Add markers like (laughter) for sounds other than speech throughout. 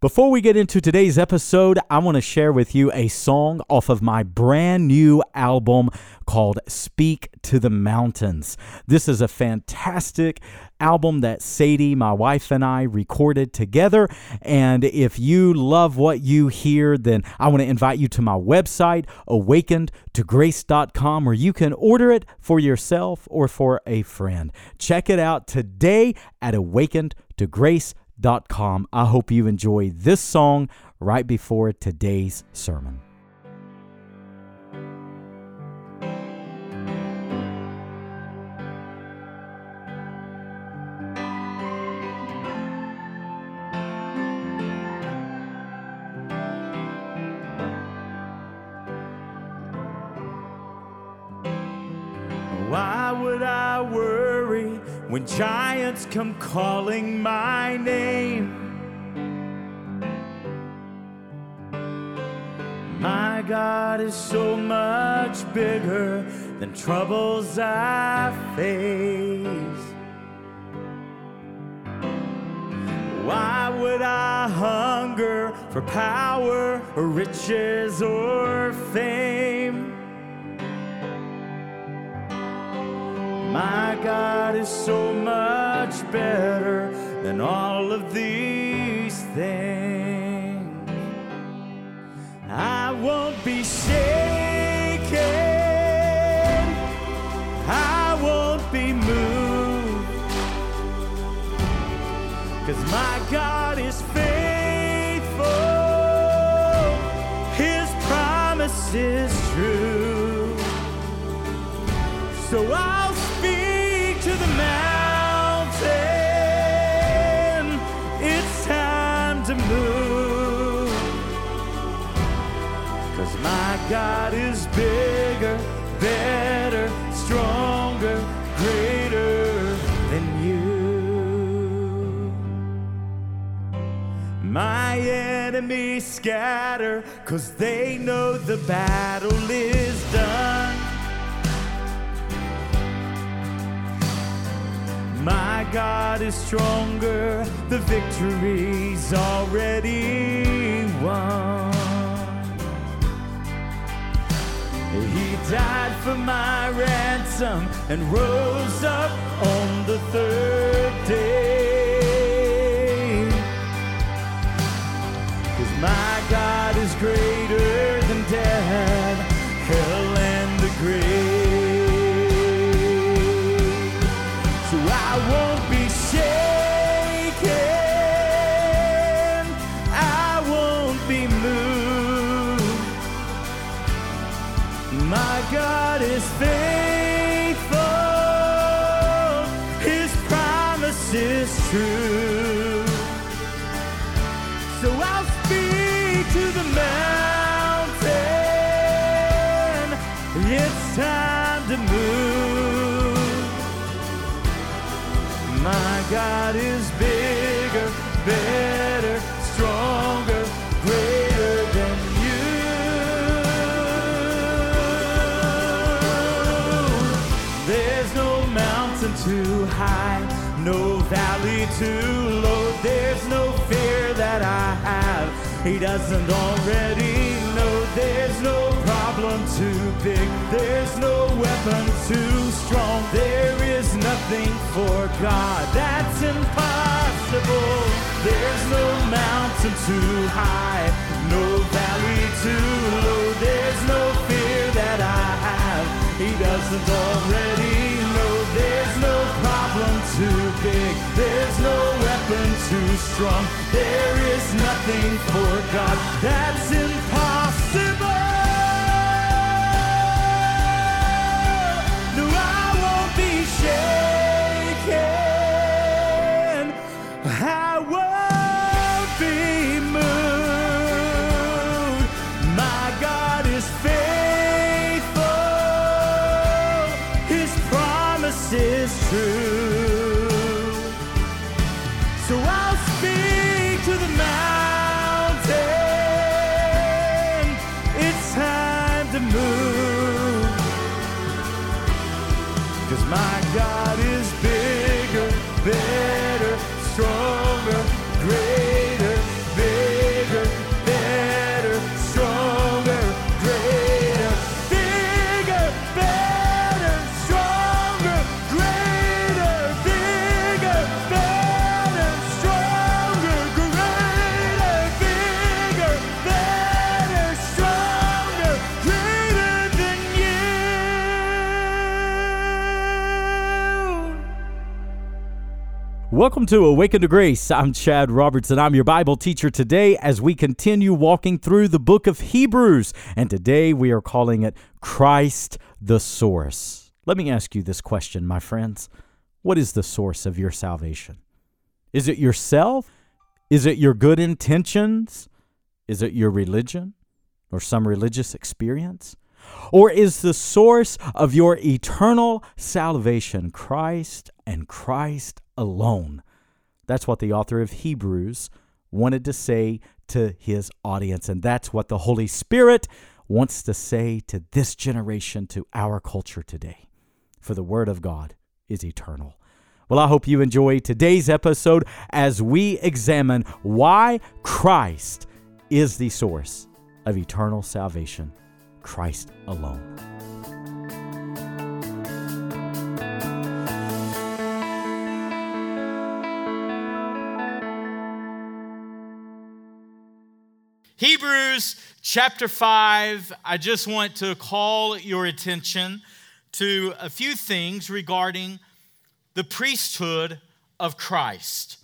Before we get into today's episode, I want to share with you a song off of my brand new album called Speak to the Mountains. This is a fantastic album that Sadie, my wife, and I recorded together. And if you love what you hear, then I want to invite you to my website, awakenedtograce.com, where you can order it for yourself or for a friend. Check it out today at awakenedtograce.com com. I hope you enjoy this song right before today's sermon. Why would I worry when giants come calling my name? My God is so much bigger than troubles I face. Why would I hunger for power or riches or fame? God is so much better than all of these things. I won't be shaken. I won't be moved. Cause my God God is bigger, better, stronger, greater than you. My enemies scatter, cause they know the battle is done. My God is stronger, the victory's already won. For my ransom and rose up on the third day. Cause my God is greater true. So I'll speak to the mountain. It's time to move. My God is bigger, He doesn't already know. There's no problem too big. There's no weapon too strong. There is nothing for God that's impossible. There's no mountain too high, no valley too low. There's no fear that I have. He doesn't already know. There's no problem too big. There's strong. There is nothing for God that's impossible. Welcome to Awakened to Grace. I'm Chad Roberts, and I'm your Bible teacher today as we continue walking through the book of Hebrews. And today we are calling it Christ the Source. Let me ask you this question, my friends What is the source of your salvation? Is it yourself? Is it your good intentions? Is it your religion or some religious experience? Or is the source of your eternal salvation Christ and Christ alone? That's what the author of Hebrews wanted to say to his audience. And that's what the Holy Spirit wants to say to this generation, to our culture today. For the Word of God is eternal. Well, I hope you enjoy today's episode as we examine why Christ is the source of eternal salvation. Christ alone. Hebrews chapter 5, I just want to call your attention to a few things regarding the priesthood of Christ.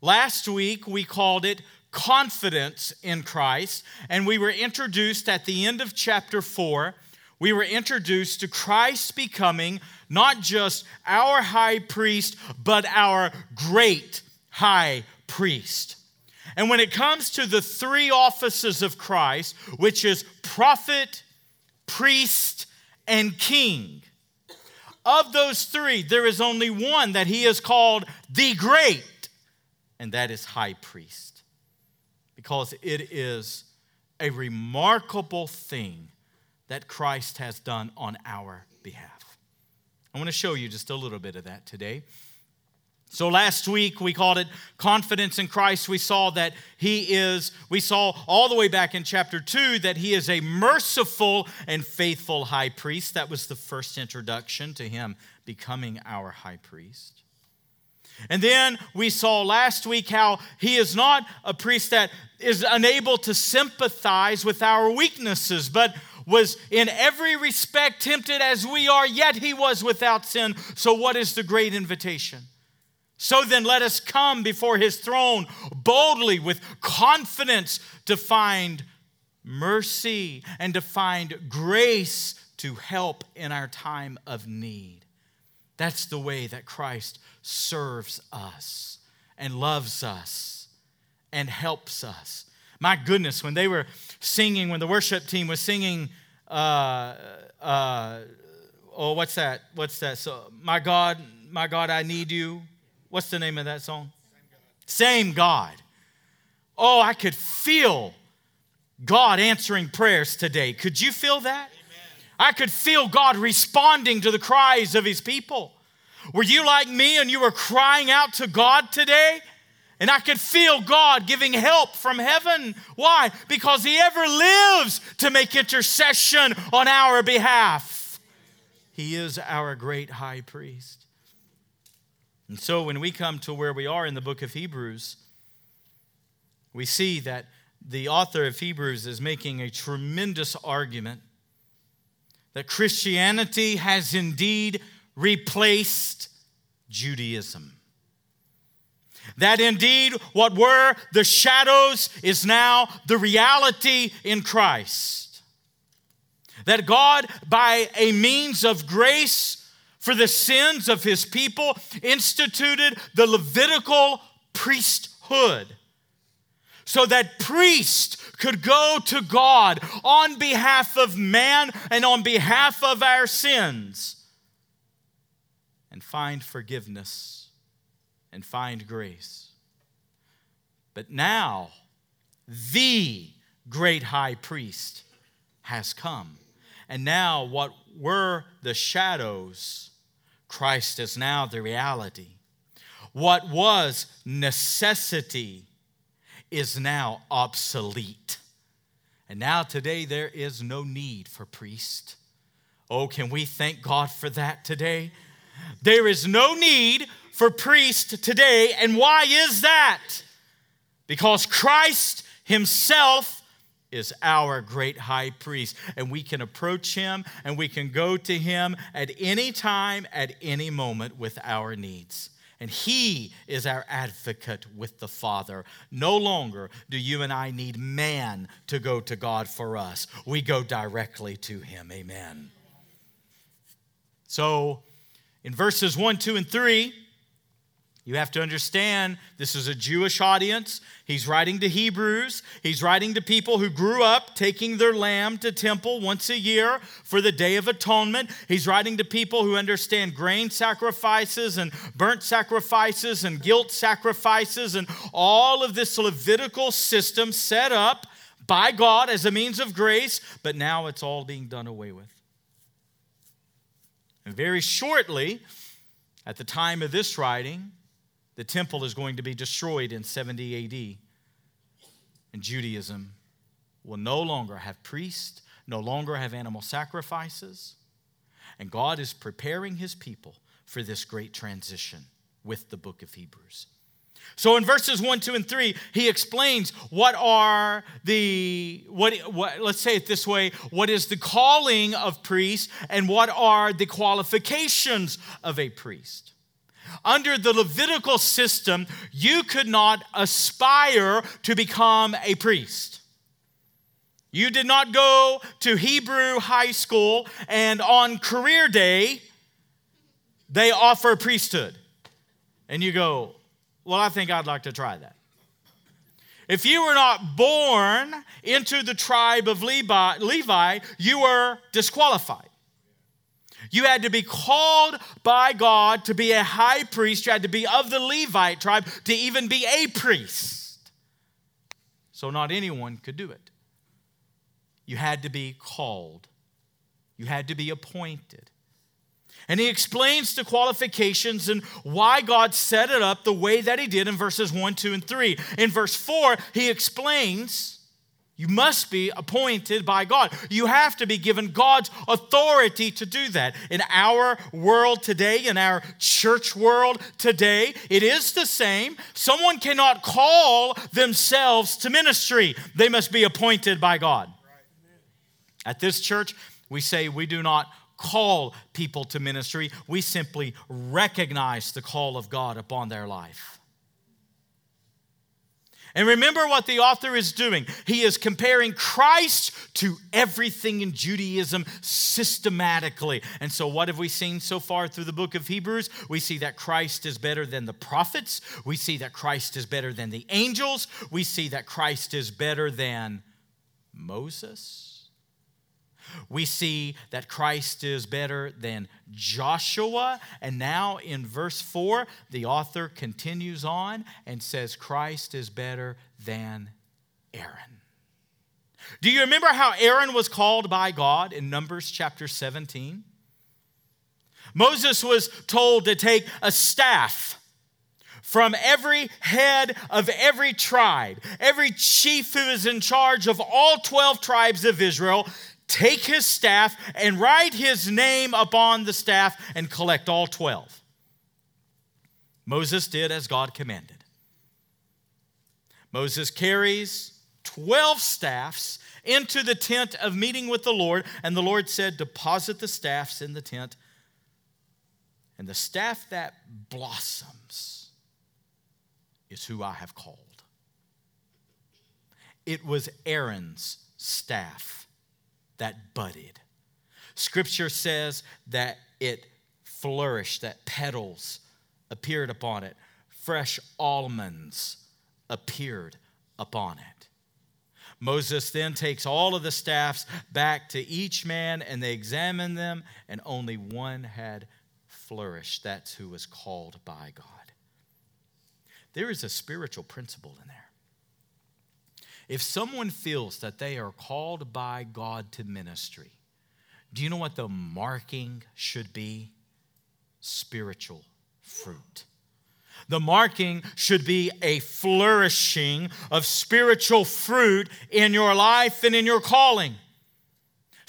Last week we called it confidence in Christ. And we were introduced at the end of chapter 4, we were introduced to Christ becoming not just our high priest, but our great high priest. And when it comes to the three offices of Christ, which is prophet, priest, and king, of those three, there is only one that he is called the great, and that is high priest because it is a remarkable thing that Christ has done on our behalf. I want to show you just a little bit of that today. So last week we called it confidence in Christ. We saw that he is, we saw all the way back in chapter 2 that he is a merciful and faithful high priest. That was the first introduction to him becoming our high priest. And then we saw last week how he is not a priest that is unable to sympathize with our weaknesses, but was in every respect tempted as we are, yet he was without sin. So, what is the great invitation? So then, let us come before his throne boldly with confidence to find mercy and to find grace to help in our time of need. That's the way that Christ serves us and loves us and helps us. My goodness, when they were singing, when the worship team was singing, uh, uh, oh, what's that? What's that? So, my God, my God, I need you. What's the name of that song? Same God. Oh, I could feel God answering prayers today. Could you feel that? I could feel God responding to the cries of his people. Were you like me and you were crying out to God today? And I could feel God giving help from heaven. Why? Because He ever lives to make intercession on our behalf. He is our great high priest. And so when we come to where we are in the book of Hebrews, we see that the author of Hebrews is making a tremendous argument that Christianity has indeed replaced Judaism. That indeed what were the shadows is now the reality in Christ. That God, by a means of grace for the sins of his people, instituted the Levitical priesthood so that priests could go to God on behalf of man and on behalf of our sins and find forgiveness and find grace. But now, the great high priest has come. And now, what were the shadows, Christ is now the reality. What was necessity is now obsolete. And now, today, there is no need for priest. Oh, can we thank God for that today? There is no need for priest today. And why is that? Because Christ Himself is our great high priest. And we can approach Him and we can go to Him at any time, at any moment with our needs. and He is our advocate with the Father. No longer do you and I need man to go to God for us, we go directly to Him. Amen. So, in verses 1, 2, and 3, you have to understand this is a Jewish audience. He's writing to Hebrews. He's writing to people who grew up taking their lamb to temple once a year for the Day of Atonement. He's writing to people who understand grain sacrifices and burnt sacrifices and guilt sacrifices and all of this Levitical system set up by God as a means of grace, but now it's all being done away with. And very shortly, at the time of this writing, the temple is going to be destroyed in 70 AD. And Judaism will no longer have priests, no longer have animal sacrifices. And God is preparing his people for this great transition with the book of Hebrews. So in verses 1, 2, and 3, he explains what are the, what, what, let's say it this way, what is the calling of priests and what are the qualifications of a priest. Under the Levitical system, you could not aspire to become a priest. You did not go to Hebrew high school and on career day, they offer priesthood. And you go, Well, I think I'd like to try that. If you were not born into the tribe of Levi, Levi you were disqualified. You had to be called by God to be a high priest. You had to be of the Levite tribe to even be a priest. So, not anyone could do it. You had to be called, you had to be appointed. And he explains the qualifications and why God set it up the way that he did in verses 1, 2, and 3. In verse 4, he explains you must be appointed by God. You have to be given God's authority to do that. In our world today, in our church world today, it is the same. Someone cannot call themselves to ministry, they must be appointed by God. At this church, we say we do not call people to ministry, we simply recognize the call of God upon their life. And remember what the author is doing. He is comparing Christ to everything in Judaism systematically. And so, what have we seen so far through the book of Hebrews? We see that Christ is better than the prophets. We see that Christ is better than the angels. We see that Christ is better than Moses. We see that Christ is better than Joshua. And now in verse 4, the author continues on and says, Christ is better than Aaron. Do you remember how Aaron was called by God in Numbers chapter 17? Moses was told to take a staff from every head of every tribe, every chief who is in charge of all 12 tribes of Israel, take his staff and write his name upon the staff and collect all 12. Moses did as God commanded. Moses carries 12 staffs into the tent of meeting with the Lord, and the Lord said, Deposit the staffs in the tent. And the staff that blossoms is who I have called. It was Aaron's staff that budded. Scripture says that it flourished, that petals appeared upon it, fresh almonds appeared upon it. Moses then takes all of the staffs back to each man and they examine them, and only one had flourished. That's who was called by God. There is a spiritual principle in there. If someone feels that they are called by God to ministry, do you know what the marking should be? Spiritual fruit. The marking should be a flourishing of spiritual fruit in your life and in your calling.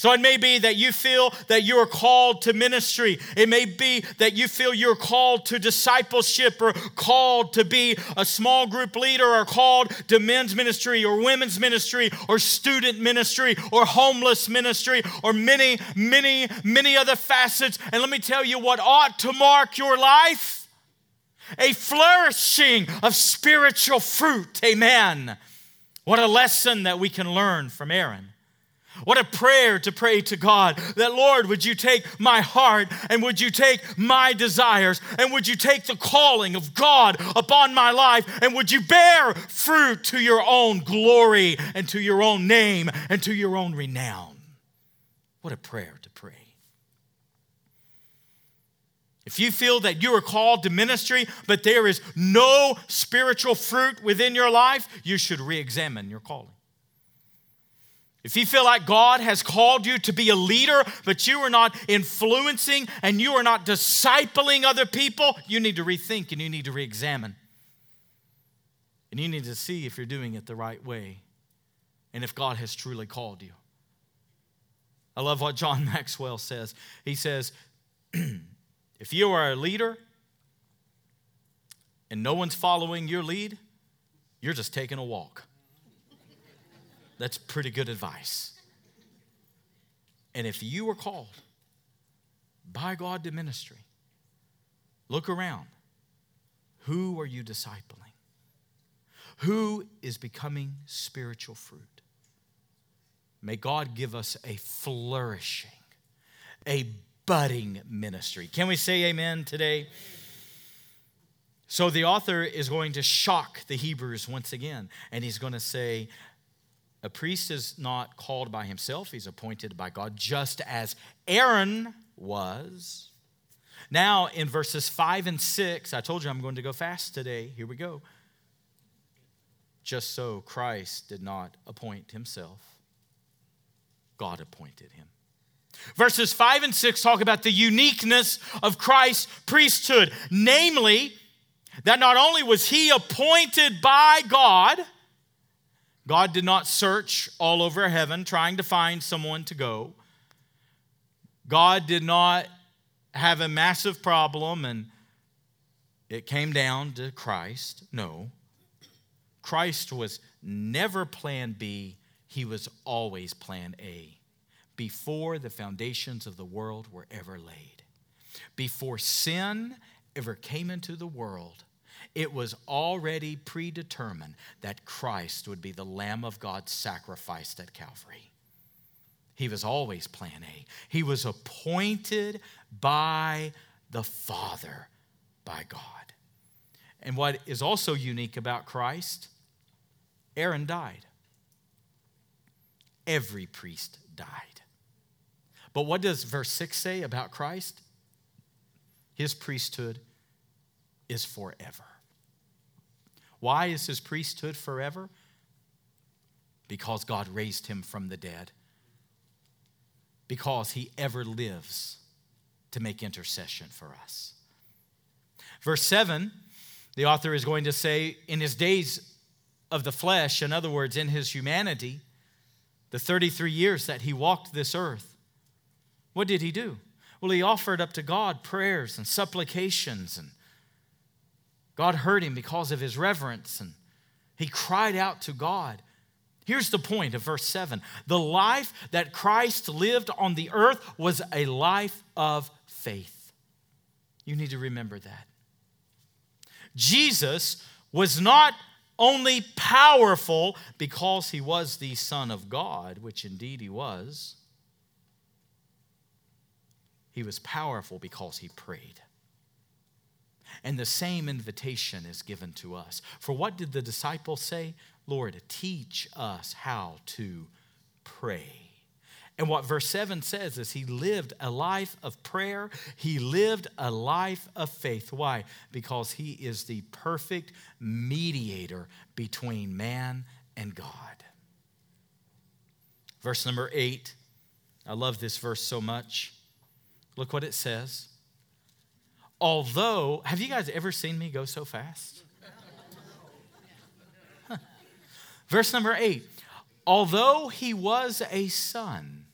So it may be that you feel that you are called to ministry. It may be that you feel you're called to discipleship or called to be a small group leader or called to men's ministry or women's ministry or student ministry or homeless ministry or many, many, many other facets. And let me tell you what ought to mark your life a flourishing of spiritual fruit. Amen. What a lesson that we can learn from Aaron. What a prayer to pray to God that, Lord, would you take my heart and would you take my desires and would you take the calling of God upon my life and would you bear fruit to your own glory and to your own name and to your own renown? What a prayer to pray. If you feel that you are called to ministry, but there is no spiritual fruit within your life, you should re examine your calling. If you feel like God has called you to be a leader, but you are not influencing and you are not discipling other people, you need to rethink and you need to re examine. And you need to see if you're doing it the right way and if God has truly called you. I love what John (laughs) Maxwell says. He says, (clears throat) If you are a leader and no one's following your lead, you're just taking a walk. That's pretty good advice. And if you are called by God to ministry, look around. Who are you discipling? Who is becoming spiritual fruit? May God give us a flourishing, a budding ministry. Can we say amen today? So the author is going to shock the Hebrews once again, and he's going to say, a priest is not called by himself, he's appointed by God, just as Aaron was. Now, in verses 5 and 6, I told you I'm going to go fast today. Here we go. Just so Christ did not appoint himself, God appointed him. Verses 5 and 6 talk about the uniqueness of Christ's priesthood, namely, that not only was he appointed by God, God did not search all over heaven trying to find someone to go. God did not have a massive problem and it came down to Christ. No. Christ was never plan B, he was always plan A before the foundations of the world were ever laid. Before sin ever came into the world, it was already predetermined that Christ would be the Lamb of God sacrificed at Calvary. He was always plan A. He was appointed by the Father, by God. And what is also unique about Christ, Aaron died. Every priest died. But what does verse 6 say about Christ? His priesthood is forever. Why is his priesthood forever? Because God raised him from the dead. Because he ever lives to make intercession for us. Verse 7, the author is going to say, in his days of the flesh, in other words, in his humanity, the 33 years that he walked this earth, what did he do? Well, he offered up to God prayers and supplications, and God heard him because of his reverence, and he cried out to God. Here's the point of verse 7 the life that Christ lived on the earth was a life of faith. You need to remember that. Jesus was not only powerful because he was the Son of God, which indeed he was. He was powerful because he prayed. And the same invitation is given to us. For what did the disciples say? Lord, teach us how to pray. And what verse 7 says is he lived a life of prayer. He lived a life of faith. Why? Because he is the perfect mediator between man and God. Verse number 8. I love this verse so much. Look what it says. Although, have you guys ever seen me go so fast? Huh. Verse number eight. Although he was a son,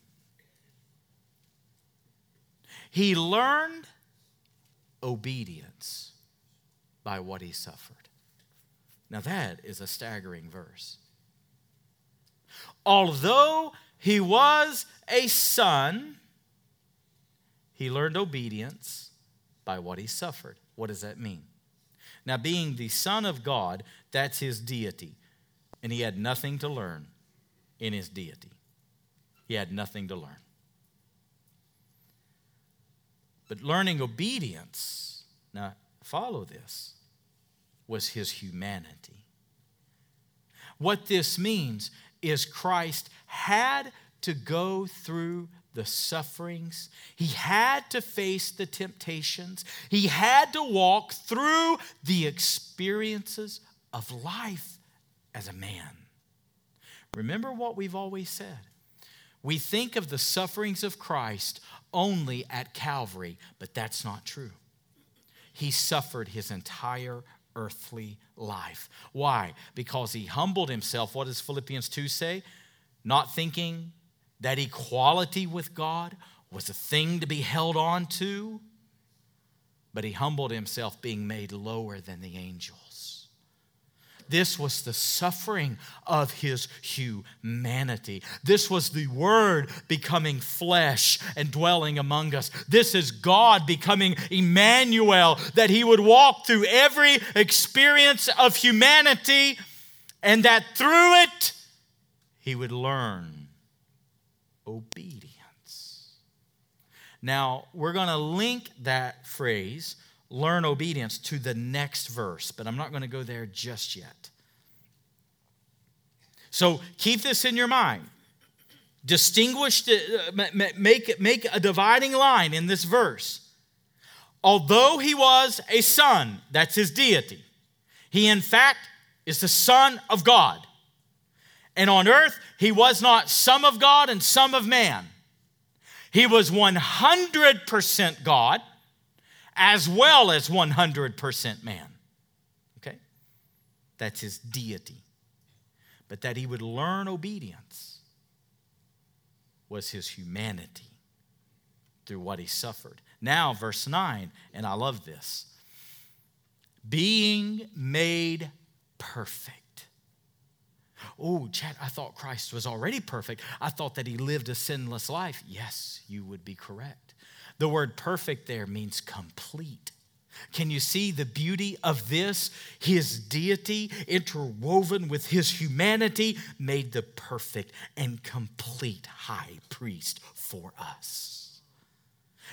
he learned obedience by what he suffered. Now, that is a staggering verse. Although he was a son, he learned obedience by what he suffered. What does that mean? Now, being the Son of God, that's his deity. And he had nothing to learn in his deity. He had nothing to learn. But learning obedience, now follow this, was his humanity. What this means is Christ had to go through the sufferings, he had to face the temptations, he had to walk through the experiences of life as a man. Remember what we've always said. We think of the sufferings of Christ only at Calvary, but that's not true. He suffered his entire earthly life. Why? Because he humbled himself. What does Philippians 2 say? Not thinking that equality with God was a thing to be held on to, but he humbled himself, being made lower than the angels. This was the suffering of his humanity. This was the Word becoming flesh and dwelling among us. This is God becoming Emmanuel, that he would walk through every experience of humanity and that through it he would learn obedience. Now, we're going to link that phrase learn obedience to the next verse, but I'm not going to go there just yet. So keep this in your mind. Distinguish, uh, make, make a dividing line in this verse. Although he was a son, that's his deity, he in fact is the Son of God. And on earth, he was not some of God and some of man. He was 100% God as well as 100% man. Okay? That's his deity. But that he would learn obedience was his humanity through what he suffered. Now, verse 9, and I love this being made perfect. Oh, Chad, I thought Christ was already perfect. I thought that he lived a sinless life. Yes, you would be correct. The word perfect there means complete. Can you see the beauty of this? His deity, interwoven with his humanity, made the perfect and complete high priest for us.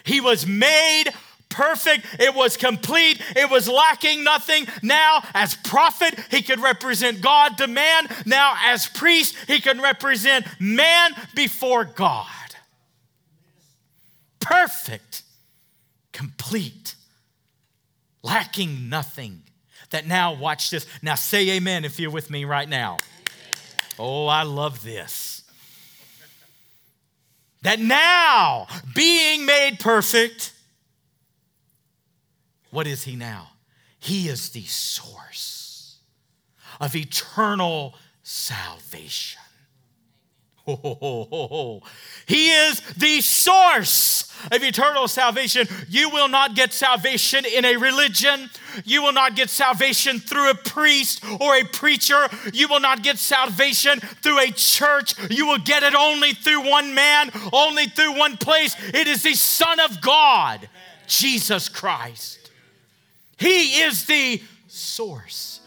He was made perfect, it was complete, it was lacking nothing. Now, as prophet, he could represent God to man. Now, as priest, he can represent man before God perfect, complete, lacking nothing. That now, watch this. Now, say amen if you're with me right now. Oh, I love this. That now, being made perfect, what is he now? He is the source of eternal salvation. Oh, he is the source of eternal salvation. You will not get salvation in a religion. You will not get salvation through a priest or a preacher. You will not get salvation through a church. You will get it only through one man, only through one place. It is the Son of God, Jesus Christ. He is the source.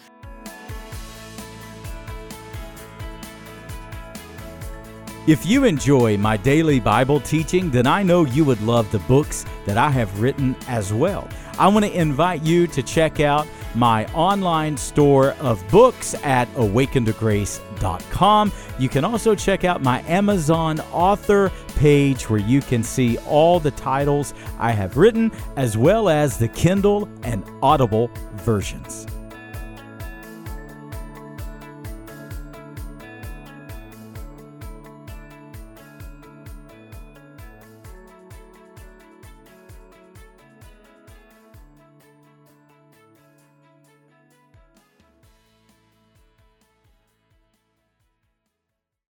If you enjoy my daily Bible teaching, then I know you would love the books that I have written as well. I want to invite you to check out my online store of books at awakenedtograce.com. You can also check out my Amazon author page where you can see all the titles I have written as well as the Kindle and Audible versions.